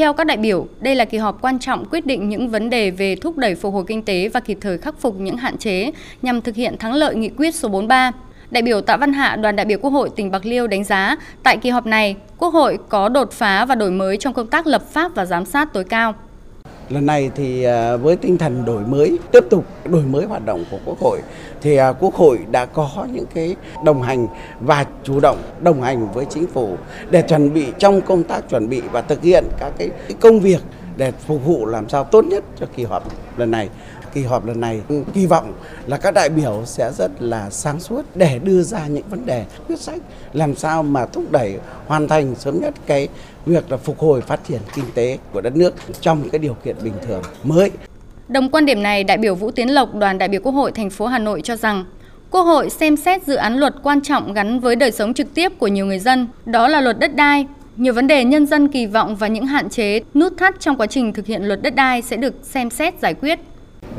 Theo các đại biểu, đây là kỳ họp quan trọng quyết định những vấn đề về thúc đẩy phục hồi kinh tế và kịp thời khắc phục những hạn chế nhằm thực hiện thắng lợi nghị quyết số 43. Đại biểu Tạ Văn Hạ, đoàn đại biểu Quốc hội tỉnh Bạc Liêu đánh giá, tại kỳ họp này, Quốc hội có đột phá và đổi mới trong công tác lập pháp và giám sát tối cao. Lần này thì à, với tinh thần đổi mới, tiếp tục đổi mới hoạt động của Quốc hội thì à, Quốc hội đã có những cái đồng hành và chủ động đồng hành với chính phủ để chuẩn bị trong công tác chuẩn bị và thực hiện các cái công việc để phục vụ làm sao tốt nhất cho kỳ họp lần này. Kỳ họp lần này ừ, kỳ vọng là các đại biểu sẽ rất là sáng suốt để đưa ra những vấn đề quyết sách làm sao mà thúc đẩy hoàn thành sớm nhất cái việc là phục hồi phát triển kinh tế của đất nước trong cái điều kiện bình thường mới. Đồng quan điểm này, đại biểu Vũ Tiến Lộc, đoàn đại biểu Quốc hội thành phố Hà Nội cho rằng Quốc hội xem xét dự án luật quan trọng gắn với đời sống trực tiếp của nhiều người dân, đó là luật đất đai. Nhiều vấn đề nhân dân kỳ vọng và những hạn chế, nút thắt trong quá trình thực hiện luật đất đai sẽ được xem xét giải quyết.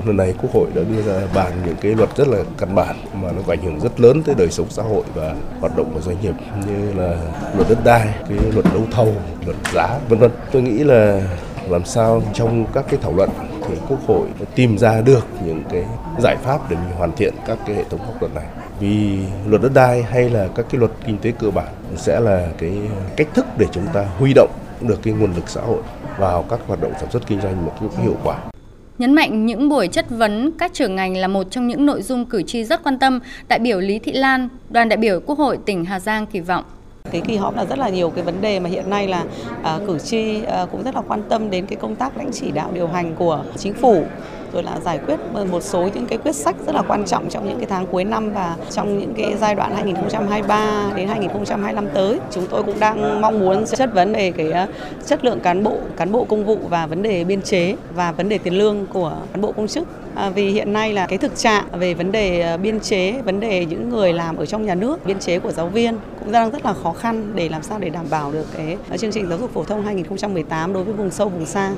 Lần này Quốc hội đã đưa ra bàn những cái luật rất là căn bản mà nó có ảnh hưởng rất lớn tới đời sống xã hội và hoạt động của doanh nghiệp như là luật đất đai, cái luật đấu thầu, luật giá vân vân. Tôi nghĩ là làm sao trong các cái thảo luận thì Quốc hội tìm ra được những cái giải pháp để mình hoàn thiện các cái hệ thống pháp luật này. Vì luật đất đai hay là các cái luật kinh tế cơ bản sẽ là cái cách thức để chúng ta huy động được cái nguồn lực xã hội vào các hoạt động sản xuất kinh doanh một cách hiệu quả. Nhấn mạnh những buổi chất vấn các trưởng ngành là một trong những nội dung cử tri rất quan tâm, đại biểu Lý Thị Lan, đoàn đại biểu Quốc hội tỉnh Hà Giang kỳ vọng. Cái kỳ họp là rất là nhiều cái vấn đề mà hiện nay là à, cử tri à, cũng rất là quan tâm đến cái công tác lãnh chỉ đạo điều hành của chính phủ rồi là giải quyết một số những cái quyết sách rất là quan trọng trong những cái tháng cuối năm và trong những cái giai đoạn 2023 đến 2025 tới. Chúng tôi cũng đang mong muốn chất vấn về cái à, chất lượng cán bộ, cán bộ công vụ và vấn đề biên chế và vấn đề tiền lương của cán bộ công chức. À, vì hiện nay là cái thực trạng về vấn đề à, biên chế, vấn đề những người làm ở trong nhà nước, biên chế của giáo viên cũng đang rất là khó khăn để làm sao để đảm bảo được cái à, chương trình giáo dục phổ thông 2018 đối với vùng sâu vùng xa.